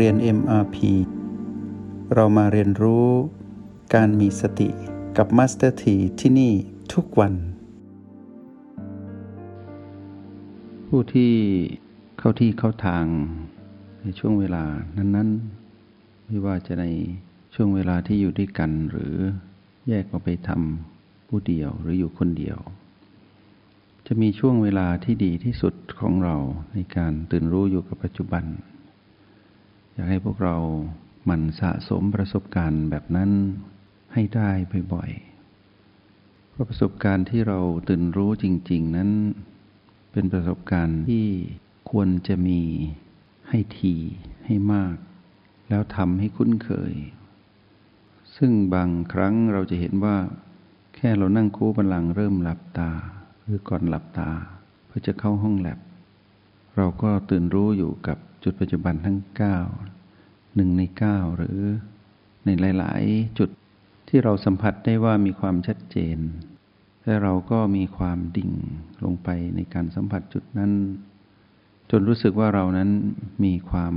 เรียน MRP เรามาเรียนรู้การมีสติกับ Master T ที่ที่นี่ทุกวัน ผู้ที่เข้าที่เข้าทางในช่วงเวลานั้น ๆ ไม่ว่าจะในช่วงเวลาที่อยู่ด้วยกันหรือแยกออกไปทำผู้เดียวหรืออยู่คนเดียว จะมีช่วงเวลาที่ดีที่สุดของเราในการตื่นรู้อยู่กับปัจจุบัน อยากให้พวกเราหมั่นสะสมประสบการณ์แบบนั้นให้ได้บ่อยๆ เพราะประสบการณ์ที่เราตื่นรู้จริง ๆ นั้น เป็นประสบการณ์ที่ควรจะมีให้ทีให้มาก แล้วทำให้คุ้นเคย ซึ่งบางครั้งเราจะเห็นว่า แค่เรานั่งคู่บันลังเริ่มหลับตา หรือก่อนหลับตา เพื่อจะเข้าห้องแลบเราก็ตื่นรู้อยู่กับ จุดปัจจุบันทั้ง9หนึ่งใน 9 หรือในหลาย ๆ จุดที่เราสัมผัสได้ว่ามีความชัดเจน และเราก็มีความดิ่งลงไปในการสัมผัสจุดนั้น จนรู้สึกว่าเรานั้นมีความ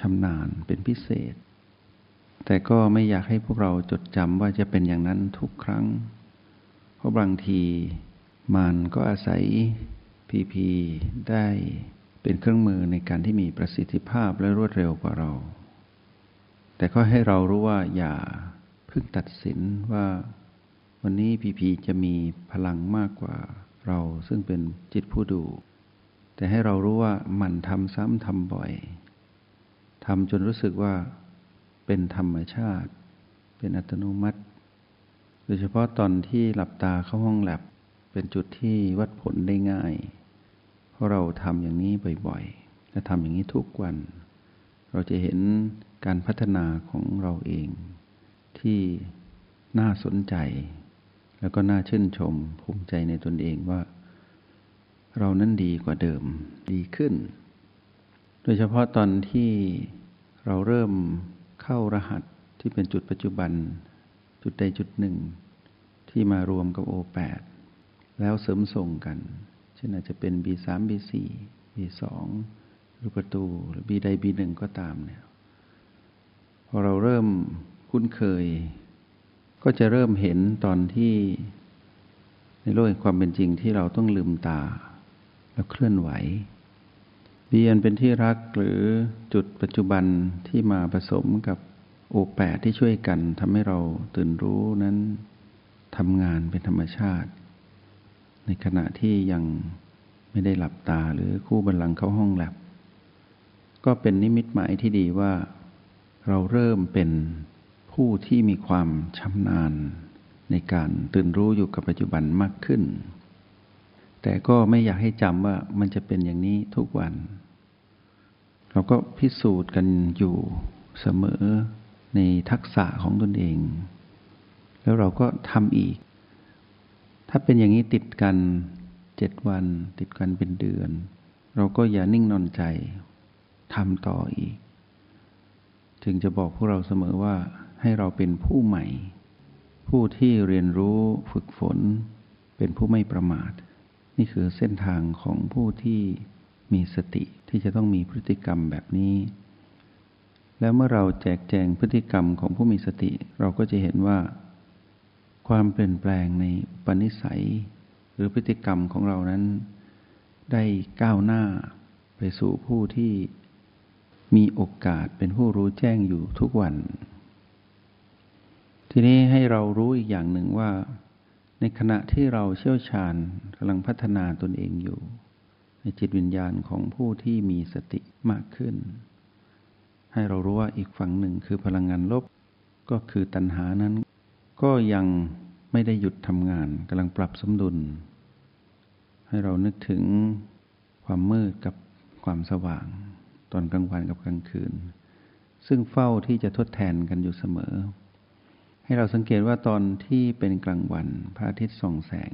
ชำนาญเป็นพิเศษ แต่ก็ไม่อยากให้พวกเราจดจำว่าจะเป็นอย่างนั้นทุกครั้ง เพราะบางทีมันก็อาศัยพีพีได้ เป็นเครื่องมือในการที่มีประสิทธิภาพและรวดเร็วกว่าเรา แต่ก็ให้เรารู้ว่าอย่าเพิ่งตัดสินว่าวันนี้พีพีจะมีพลังมากกว่าเราซึ่งเป็นจิตผู้ดู แต่ให้เรารู้ว่ามันทำซ้ำทำบ่อยทำจนรู้สึกว่าเป็นธรรมชาติ เป็นอัตโนมัติ โดยเฉพาะตอนที่หลับตาเข้าห้องแลบเป็นจุดที่วัดผลได้ง่าย เพราะเราทำอย่างนี้บ่อยๆ และทำอย่างนี้ทุกวัน เราจะเห็นการพัฒนาของเราเอง ที่น่าสนใจ แล้วก็น่าชื่นชมภูมิใจในตนเองว่า เรานั้นดีกว่าเดิมดีขึ้น โดยเฉพาะตอนที่เราเริ่มเข้ารหัสที่เป็นจุดปัจจุบัน จุดใดจุดหนึ่ง ที่มารวมกับโอแปดแล้วเสริมส่งกัน ช่นอาจจะเป็น B3 B4 B2 หรือประตูหรือ B ใด B1 ก็ตามเนี่ยพอเราเริ่มคุ้นเคย ก็จะเริ่มเห็นตอนที่ในโลกแห่งความเป็นจริงที่เราต้องลืมตา แล้วเคลื่อนไหวเบียนเป็นที่รักหรือจุดปัจจุบันที่มาผสมกับโอแปดที่ช่วยกันทำให้เราตื่นรู้นั้นทำงานเป็นธรรมชาติ ในขณะที่ยังไม่ได้หลับตาหรือคู่บันลังเข้าห้องแลบก็เป็นนิมิตหมายที่ดีว่า เราเริ่มเป็นผู้ที่มีความชำนาญ ในการตื่นรู้อยู่กับปัจจุบันมากขึ้น แต่ก็ไม่อยากให้จำว่ามันจะเป็นอย่างนี้ทุกวัน เราก็พิสูจน์กันอยู่เสมอในทักษะของตนเอง แล้วเราก็ทำอีก ถ้าเป็นอย่างนี้ติดกันเจ็ดวัน ติดกันเป็นเดือน เราก็อย่านิ่งนอนใจทำต่ออีก จึงจะบอกพวกเราเสมอว่าให้เราเป็นผู้ใหม่ ผู้ที่เรียนรู้ฝึกฝน เป็นผู้ไม่ประมาท นี่คือเส้นทางของผู้ที่มีสติที่จะต้องมีพฤติกรรมแบบนี้ แล้วเมื่อเราแจกแจงพฤติกรรมของผู้มีสติ เราก็จะเห็นว่า ความเปลี่ยนแปลงในปณิสัย หรือพฤติกรรมของเรานั้น ได้ก้าวหน้าไปสู่ผู้ที่มีโอกาสเป็นผู้รู้แจ้งอยู่ทุกวัน ทีนี้ให้เรารู้อีกอย่างหนึ่งว่า ในขณะที่เราเชี่ยวชาญกำลังพัฒนาตนเองอยู่ ในจิตวิญญาณของผู้ที่มีสติมากขึ้น ให้เรารู้ว่าอีกฝั่งหนึ่งคือพลังงานลบก็คือตัณหานั้น ก็ยังไม่ได้หยุดทำงานกำลังปรับสมดุล ให้เรานึกถึงความมืดกับความสว่าง ตอนกลางวันกับกลางคืน ซึ่งเฝ้าที่จะทดแทนกันอยู่เสมอ ให้เราสังเกตว่าตอนที่เป็นกลางวันพระอาทิตย์ส่องแสง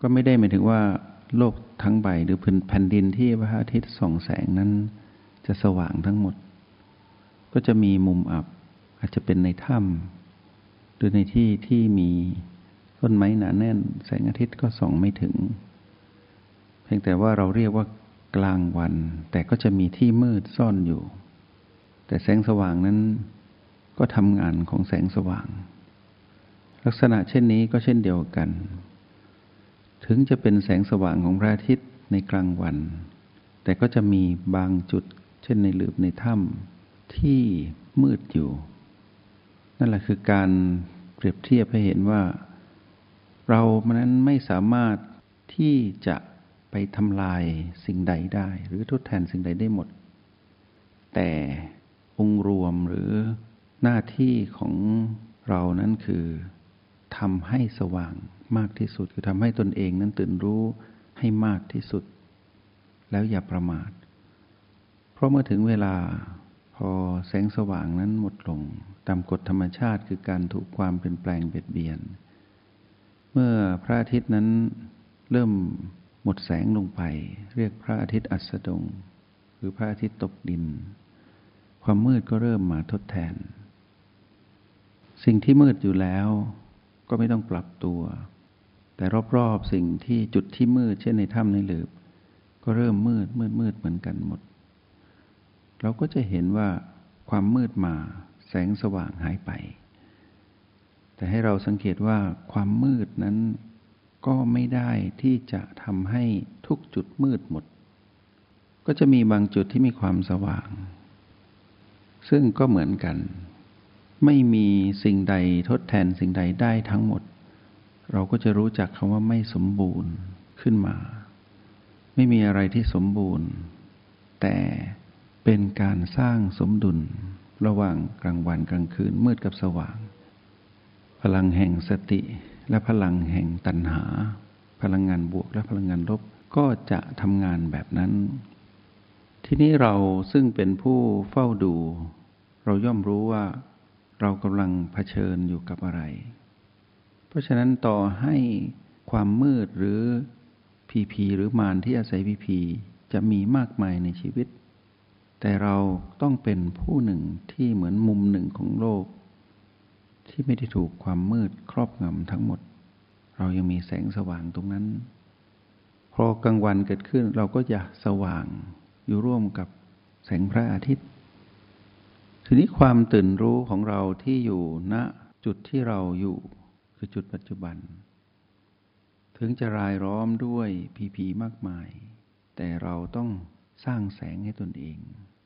ก็ไม่ได้หมายถึงว่าโลกทั้งใบหรือพื้นแผ่นดินที่พระอาทิตย์ส่องแสงนั้น จะสว่างทั้งหมด ก็จะมีมุมอับอาจจะเป็นในถ้ำ หรือในที่ที่มีต้นไม้หนาแน่น แสงอาทิตย์ก็ส่องไม่ถึง เพียงแต่ว่าเราเรียกว่ากลางวัน แต่ก็จะมีที่มืดซ่อนอยู่ แต่แสงสว่างนั้นก็ทำงานของแสงสว่าง ลักษณะเช่นนี้ก็เช่นเดียวกัน ถึงจะเป็นแสงสว่างของพระอาทิตย์ในกลางวัน แต่ก็จะมีบางจุด เช่นในหลืบในถ้ำที่มืดอยู่ นั่นแหละคือการเปรียบเทียบให้เห็นว่า เรามนั้นไม่สามารถที่จะไปทำลายสิ่งใดได้ หรือทดแทนสิ่งใดได้หมด แต่องค์รวมหรือหน้าที่ของเรานั้นคือทำให้สว่างมากที่สุด คือทำให้ตนเองนั้นตื่นรู้ให้มากที่สุด แล้วอย่าประมาท เพราะเมื่อถึงเวลา พอแสงสว่างนั้นหมดลง ตามกฎธรรมชาติคือการถูกความเปลี่ยนแปลงเบียดเบียน เมื่อพระอาทิตย์นั้นเริ่มหมดแสงลงไป เรียกพระอาทิตย์อัสดงหรือพระอาทิตย์ตกดิน ความมืดก็เริ่มมาทดแทน สิ่งที่มืดอยู่แล้ว ก็ไม่ต้องปรับตัว แต่รอบๆสิ่งที่จุดที่มืดเช่นในถ้ำในหลืบ ก็เริ่มมืดมืดมืดเหมือนกันหมด เราก็จะเห็นว่าความมืดมาแสงสว่างหายไป แต่ให้เราสังเกตว่าความมืดนั้นก็ไม่ได้ที่จะทำให้ทุกจุดมืดหมด ก็จะมีบางจุดที่มีความสว่าง ซึ่งก็เหมือนกัน ไม่มีสิ่งใดทดแทนสิ่งใดได้ทั้งหมด เราก็จะรู้จักคำว่าไม่สมบูรณ์ขึ้นมา ไม่มีอะไรที่สมบูรณ์ แต่ เป็นการสร้างสมดุลระหว่างกลางวันกลางคืนมืดกับสว่าง พลังแห่งสติและพลังแห่งตัณหา พลังงานบวกและพลังงานลบก็จะทำงานแบบนั้น ทีนี้เราซึ่งเป็นผู้เฝ้าดู เราย่อมรู้ว่าเรากำลังเผชิญอยู่กับอะไร เพราะฉะนั้นต่อให้ความมืดหรือพีพีหรือมารที่อาศัยพีพีจะมีมากมายในชีวิต แต่เราต้องเป็นผู้หนึ่งที่เหมือนมุมหนึ่งของโลก ที่ไม่ได้ถูกความมืดครอบงำทั้งหมด เรายังมีแสงสว่างตรงนั้น พอกลางวันเกิดขึ้นเราก็จะสว่างอยู่ร่วมกับแสงพระอาทิตย์ ทีนี้ความตื่นรู้ของเราที่อยู่ณจุดที่เราอยู่คือจุดปัจจุบัน ถึงจะรายล้อมด้วยพีพีมากมาย แต่เราต้องสร้างแสงให้ตนเอง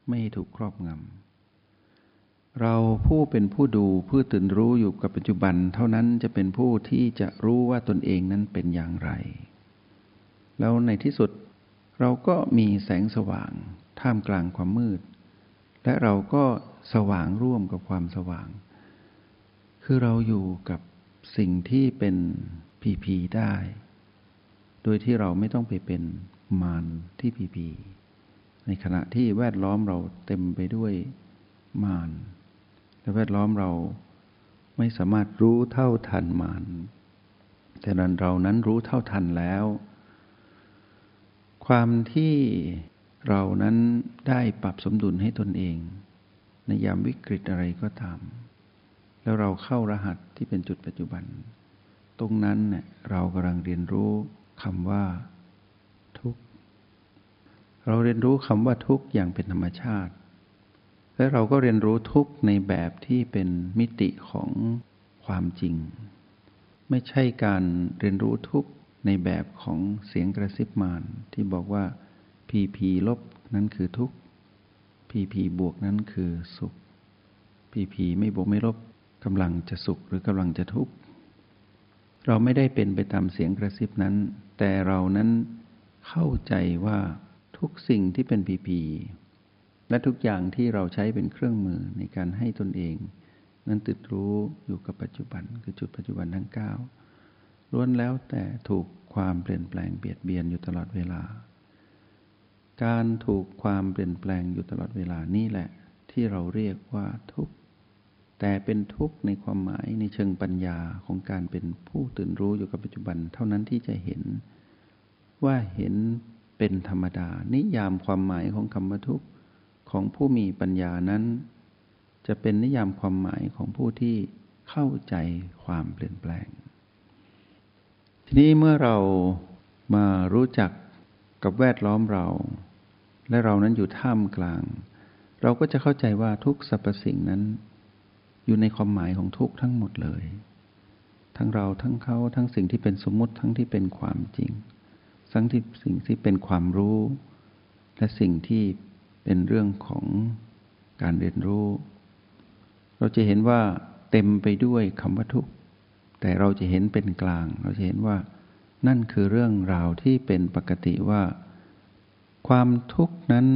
ไม่ถูกครอบงำ เราผู้เป็นผู้ดูผู้ตื่นรู้อยู่กับปัจจุบัน เท่านั้นจะเป็นผู้ที่จะรู้ว่าตนเองนั้นเป็นอย่างไร แล้วในที่สุดเราก็มีแสงสว่าง ท่ามกลางความมืด และเราก็สว่างร่วมกับความสว่าง คือเราอยู่กับสิ่งที่เป็นพีพีได้ โดยที่เราไม่ต้องไปเป็นมารที่พีพี ในขณะที่แวดล้อมเราเต็มไปด้วยมารและแวดล้อมเราไม่สามารถรู้เท่าทันมันแต่นั้นเรานั้นรู้เท่าทันแล้ว ความที่เรานั้นได้ปรับสมดุลให้ตนเอง ในยามวิกฤตอะไรก็ตาม แล้วเราเข้ารหัสที่เป็นจุดปัจจุบัน ตรงนั้นเนี่ยเรากำลังเรียนรู้คำว่า เราเรียนรู้คำว่าทุกข์อย่างเป็นธรรมชาติ และเราก็เรียนรู้ทุกข์ในแบบที่เป็นมิติของความจริง ไม่ใช่การเรียนรู้ทุกข์ในแบบของเสียงกระซิบมารที่บอกว่าพีพีลบนั้นคือทุกข์พีพีบวกนั้นคือสุขพีพีไม่บวกไม่ลบกำลังจะสุขหรือกำลังจะทุกข์เราไม่ได้เป็นไปตามเสียงกระซิบนั้น แต่เรานั้นเข้าใจว่า ทุกสิ่งที่เป็นพีพีและทุกอย่างที่เราใช้เป็นเครื่องมือในการให้ตนเอง นั้นติดรู้อยู่กับปัจจุบันคือจุดปัจจุบันทั้งเก้าล้วนแล้วแต่ถูกความเปลี่ยนแปลงเบียดเบียนอยู่ตลอดเวลา การถูกความเปลี่ยนแปลงอยู่ตลอดเวลานี่แหละ ที่เราเรียกว่าทุกข์แต่เป็นทุกข์ในความหมายในเชิงปัญญาของการเป็นผู้ตื่นรู้อยู่กับปัจจุบัน เท่านั้นที่จะเห็น ว่าเห็น เป็นธรรมดา นิยามความหมายของคำว่าทุกข์ของผู้มีปัญญานั้น จะเป็นนิยามความหมายของผู้ที่เข้าใจความเปลี่ยนแปลง ทีนี้เมื่อเรามารู้จักกับแวดล้อมเรา และเรานั้นอยู่ท่ามกลาง เราก็จะเข้าใจว่าทุกสรรพสิ่งนั้น อยู่ในความหมายของทุกทั้งหมดเลย ทั้งเราทั้งเขาทั้งสิ่งที่เป็นสมมติทั้งที่เป็นความจริง ทั้งที่สิ่งที่เป็นความรู้ และสิ่งที่เป็นเรื่องของการเรียนรู้ เราจะเห็นว่าเต็มไปด้วยคำว่าทุกข์แต่เราจะเห็นเป็นกลาง เราจะเห็นว่า นั่นคือเรื่องราวที่เป็นปกติว่า ความทุกข์นั้น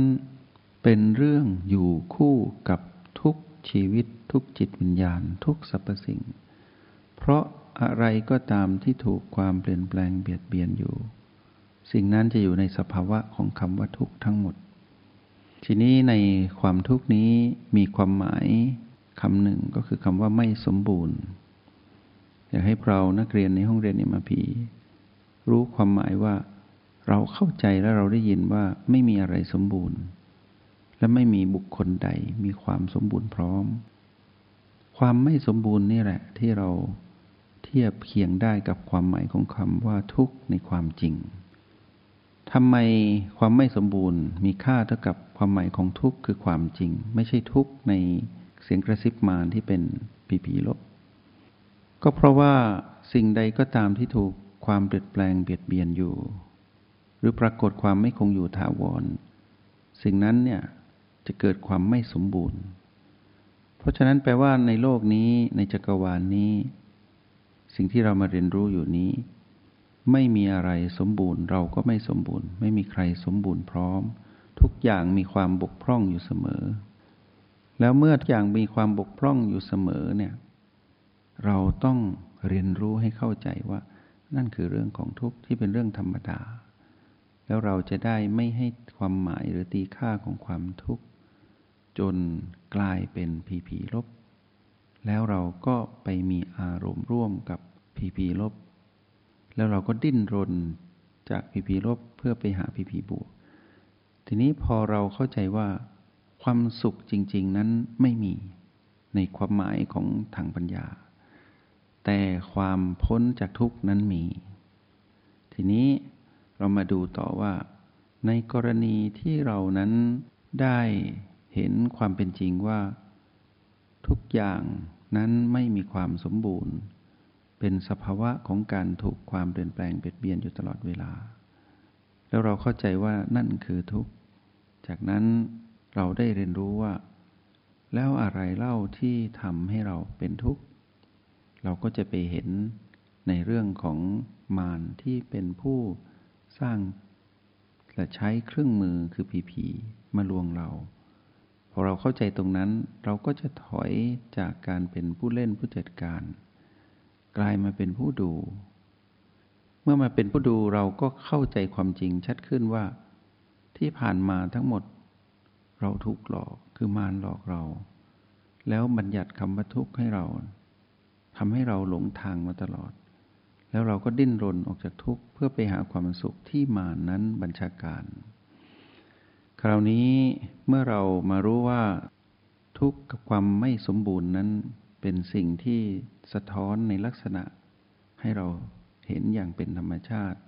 เป็นเรื่องอยู่คู่กับทุกชีวิตทุกจิตวิญญาณทุกสรรพสิ่ง เพราะอะไรก็ตามที่ถูกความเปลี่ยนแปลงเบียดเบียนอยู่ สิ่งนั้นจะอยู่ในสภาวะของคำว่าทุกข์ทั้งหมด ทีนี้ในความทุกข์นี้มีความหมายคำหนึ่งก็คือคำว่าไม่สมบูรณ์ อยากให้เรานักเรียนในห้องเรียนเอ็มพีรู้ความหมายว่าเราเข้าใจและเราได้ยินว่าไม่มีอะไรสมบูรณ์ และไม่มีบุคคลใดมีความสมบูรณ์พร้อม ความไม่สมบูรณ์นี่แหละ ที่เราเทียบเคียงได้กับความหมายของคำว่าทุกข์ในความจริง ทำไมความไม่สมบูรณ์ มีค่าเท่ากับความหมายของทุกข์คือความจริง ไม่ใช่ทุกข์ในเสียงกระซิบมารที่เป็นปีผีลบ ก็เพราะว่าสิ่งใดก็ตามที่ถูกความเปลี่ยนแปลงเบียดเบียนอยู่ หรือปรากฏความไม่คงอยู่ถาวร สิ่งนั้นเนี่ยจะเกิดความไม่สมบูรณ์ เพราะฉะนั้นแปลว่าในโลกนี้ในจักรวาลนนี้ สิ่งที่เรามาเรียนรู้อยู่นี้ ไม่มีอะไรสมบูรณ์ เราก็ไม่สมบูรณ์ ไม่มีใครสมบูรณ์พร้อม ทุกอย่างมีความบกพร่องอยู่เสมอ แล้วเมื่อทุกอย่างมีความบกพร่องอยู่เสมอเนี่ยเราต้องเรียนรู้ให้เข้าใจว่า นั่นคือเรื่องของทุกข์ที่เป็นเรื่องธรรมดา แล้วเราจะได้ไม่ให้ความหมายหรือตีค่าของความทุกข์ จนกลายเป็นผีผีลบ แล้วเราก็ไปมีอารมณ์ร่วมกับผีผีลบ แล้วเราก็ดิ้นรนจากผีผีลบเพื่อไปหาผีผีบวก ทีนี้พอเราเข้าใจว่าความสุขจริง ๆ นั้นไม่มีในความหมายของทางปัญญา แต่ความพ้นจากทุกนั้นมี ทีนี้เรามาดูต่อว่า ในกรณีที่เรานั้นได้เห็นความเป็นจริงว่า ทุกอย่างนั้นไม่มีความสมบูรณ์ เป็นสภาวะของการถูกความเปลี่ยนแปลงเปลี่ยนเบียนอยู่ตลอดเวลา แล้วเราเข้าใจว่านั่นคือทุกข์ จากนั้นเราได้เรียนรู้ว่า แล้วอะไรเล่าที่ทำให้เราเป็นทุกข์ เราก็จะไปเห็นในเรื่องของมารที่เป็นผู้สร้างและใช้เครื่องมือคือผีผีมาลวงเราพอเราเข้าใจตรงนั้น เราก็จะถอยจากการเป็นผู้เล่นผู้จัดการ กลายมาเป็นผู้ดู เมื่อมาเป็นผู้ดูเราก็เข้าใจความจริงชัดขึ้นว่า ที่ผ่านมาทั้งหมด เราทุกหลอกคือมารหลอกเรา แล้วบัญญัติคำว่าทุกข์ให้เราทำให้เราหลงทางมาตลอด แล้วเราก็ดิ้นรนออกจากทุกข์เพื่อไปหาความสุขที่มานั้นบัญชาการ คราวนี้เมื่อเรามารู้ว่า ทุกข์กับความไม่สมบูรณ์นั้นเป็นสิ่งที่ สะท้อนในลักษณะให้เราเห็นอย่างเป็นธรรมชาติ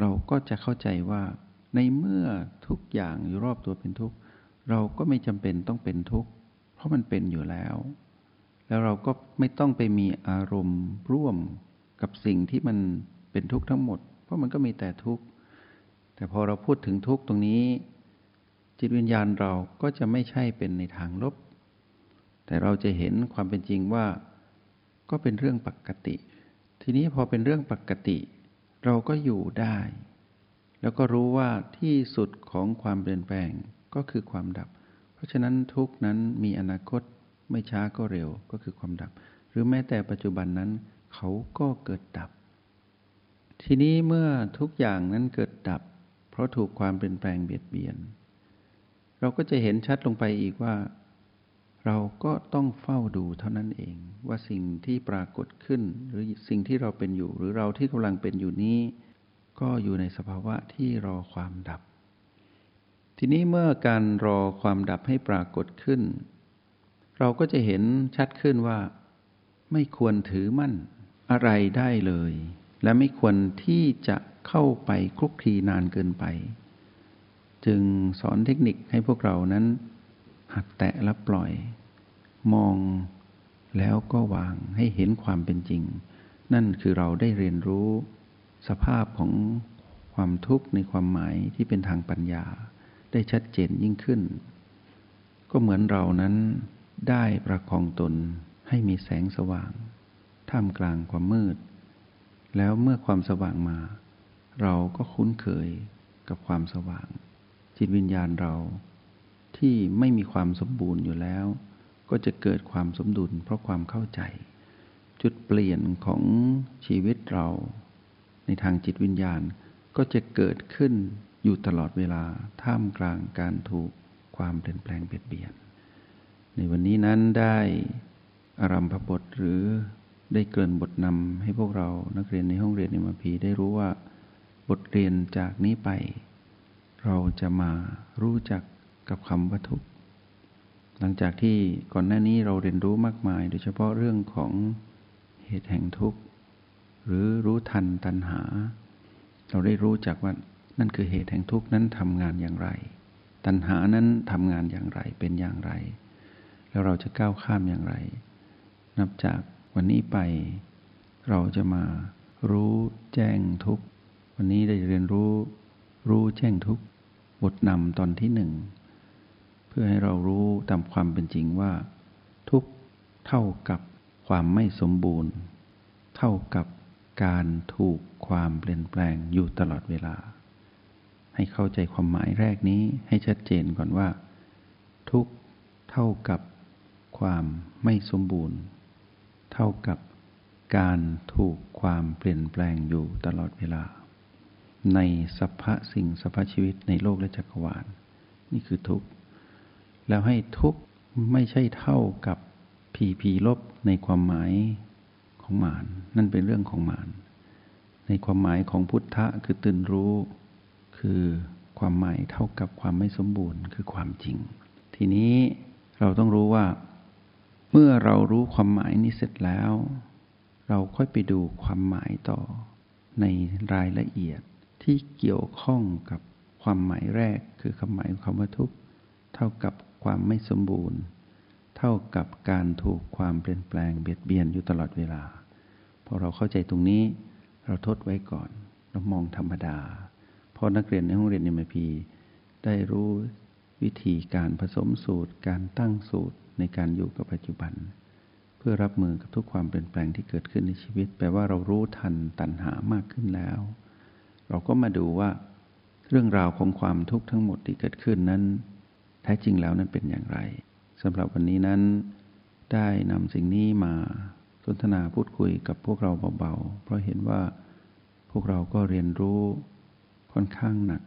เราก็จะเข้าใจว่าในเมื่อทุกอย่างอยู่รอบตัวเป็นทุกข์ เราก็ไม่จำเป็นต้องเป็นทุกข์ เพราะมันเป็นอยู่แล้ว แล้วเราก็ไม่ต้องไปมีอารมณ์ร่วมกับสิ่งที่มันเป็นทุกข์ทั้งหมด เพราะมันก็มีแต่ทุกข์ แต่พอเราพูดถึงทุกข์ตรงนี้ จิตวิญญาณเราก็จะไม่ใช่เป็นในทางลบ แต่เราจะเห็นความเป็นจริงว่าก็เป็นเรื่องปกติ ทีนี้พอเป็นเรื่องปกติ เราก็อยู่ได้ แล้วก็รู้ว่าที่สุดของความเปลี่ยนแปลงก็คือความดับ เพราะฉะนั้นทุกนั้นมีอนาคตไม่ช้าก็เร็วก็คือความดับ หรือแม้แต่ปัจจุบันนั้นเขาก็เกิดดับ ทีนี้เมื่อทุกอย่างนั้นเกิดดับ เพราะถูกความเปลี่ยนแปลงเบียดเบียน เราก็จะเห็นชัดลงไปอีกว่า เราก็ต้องเฝ้าดูเท่านั้นเอง ว่าสิ่งที่ปรากฏขึ้น หรือสิ่งที่เราเป็นอยู่ หรือเราที่กำลังเป็นอยู่นี้ ก็อยู่ในสภาวะที่รอความดับ ทีนี้เมื่อการรอความดับให้ปรากฏขึ้น เราก็จะเห็นชัดขึ้นว่า ไม่ควรถือมั่นอะไรได้เลย และไม่ควรที่จะเข้าไปคลุกคลีนานเกินไป จึงสอนเทคนิคให้พวกเรานั้น หัดแตะและปล่อย มองแล้วก็วางให้เห็นความเป็นจริง นั่นคือเราได้เรียนรู้สภาพของความทุกข์ในความหมายที่เป็นทางปัญญา ได้ชัดเจนยิ่งขึ้น ก็เหมือนเรานั้นได้ประคองตนให้มีแสงสว่าง ท่ามกลางความมืด แล้วเมื่อความสว่างมา เราก็คุ้นเคยกับความสว่าง จิตวิญญาณเรา ที่ไม่มีความสมบูรณ์อยู่แล้ว ก็จะเกิดความสมดุลเพราะความเข้าใจ จุดเปลี่ยนของชีวิตเรา ในทางจิตวิญญาณก็จะเกิดขึ้นอยู่ตลอดเวลาท่ามกลางการถูกความเปลี่ยนแปลงเบียดเบียน ในวันนี้นั้นได้อารัมพบทหรือได้เกริ่นบทนำให้พวกเรานักเรียนในห้องเรียนในมาพีได้รู้ว่า บทเรียนจากนี้ไป เราจะมารู้จัก กับคำว่าทุกข์หลังจากที่ก่อนหน้านี้เราเรียนรู้มากมาย โดยเฉพาะเรื่องของเหตุแห่งทุกข์ หรือรู้ทันตัณหา เราได้รู้จักว่านั่นคือเหตุแห่งทุกข์นั้นทำงานอย่างไร ตัณหานั้นทำงานอย่างไรเป็นอย่างไร แล้วเราจะก้าวข้ามอย่างไร นับจากวันนี้ไป เราจะมารู้แจ้งทุกข์ วันนี้ได้เรียนรู้ รู้แจ้งทุกข์บทนำตอนที่หนึ่ง เพื่อให้เรารู้ตามความเป็นจริงว่า ทุกเท่ากับความไม่สมบูรณ์ เท่ากับการถูกความเปลี่ยนแปลงอยู่ตลอดเวลา ให้เข้าใจความหมายแรกนี้ให้ชัดเจนก่อนว่า ทุกเท่ากับความไม่สมบูรณ์ เท่ากับการถูกความเปลี่ยนแปลงอยู่ตลอดเวลา ในสภาสิ่งสภาชีวิตในโลกและจักรวาล นี่คือทุกข์ แล้วให้ทุกข์ไม่ใช่เท่ากับผีผีลบในความหมายของมานนั่นเป็นเรื่องของมานในความหมายของพุทธะคือตื่นรู้ คือความหมายเท่ากับความไม่สมบูรณ์คือความจริง ทีนี้เราต้องรู้ว่า เมื่อเรารู้ความหมายนี้เสร็จแล้ว เราค่อยไปดูความหมายต่อในรายละเอียดที่เกี่ยวข้องกับความหมายแรกคือคำหมายคำว่าทุกข์เท่ากับ ความไม่สมบูรณ์ เท่ากับการถูกความเปลี่ยนแปลงเบียดเบียนอยู่ตลอดเวลา พอเราเข้าใจตรงนี้ เราทดไว้ก่อนเรามองธรรมดา พอนักเรียนในห้องเรียนในมพีได้รู้วิธีการผสมสูตร การตั้งสูตรในการอยู่กับปัจจุบัน เพื่อรับมือกับทุกความเปลี่ยนแปลงที่เกิดขึ้นในชีวิต แปลว่าเรารู้ทันตัณหามากขึ้นแล้ว เราก็มาดูว่า เรื่องราวของความทุกข์ทั้งหมดที่เกิดขึ้นนั้น แท้จริงแล้วนั้นเป็นอย่างไรสำหรับวันนี้นั้น ได้นำสิ่งนี้มาสนทนาพูดคุยกับพวกเราเบาๆ เพราะเห็นว่าพวกเราก็เรียนรู้ค่อนข้างหนัก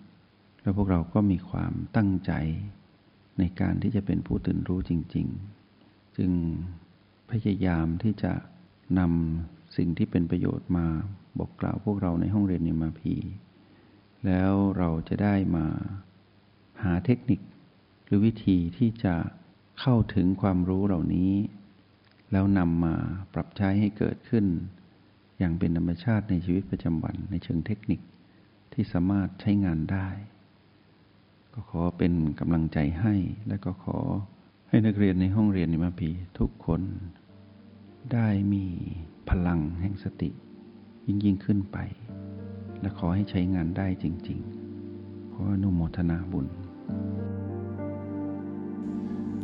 แล้วพวกเราก็มีความตั้งใจในการที่จะเป็นผู้ตื่นรู้จริง ๆ จึงพยายามที่จะนำสิ่งที่เป็นประโยชน์มาบอกกล่าวพวกเราในห้องเรียนนิมาพี แล้วเราจะได้มาหาเทคนิค หรือวิธีที่จะเข้าถึงความรู้เหล่านี้ แล้วนำมาปรับใช้ให้เกิดขึ้น อย่างเป็นธรรมชาติในชีวิตประจำวันในเชิงเทคนิคที่สามารถใช้งานได้ ก็ขอเป็นกำลังใจให้ และก็ขอให้นักเรียนในห้องเรียนในมาพีทุกคน ได้มีพลังแห่งสติ ยิ่งยิ่งขึ้นไป และขอให้ใช้งานได้จริง ๆ ขออนุโมทนาบุญ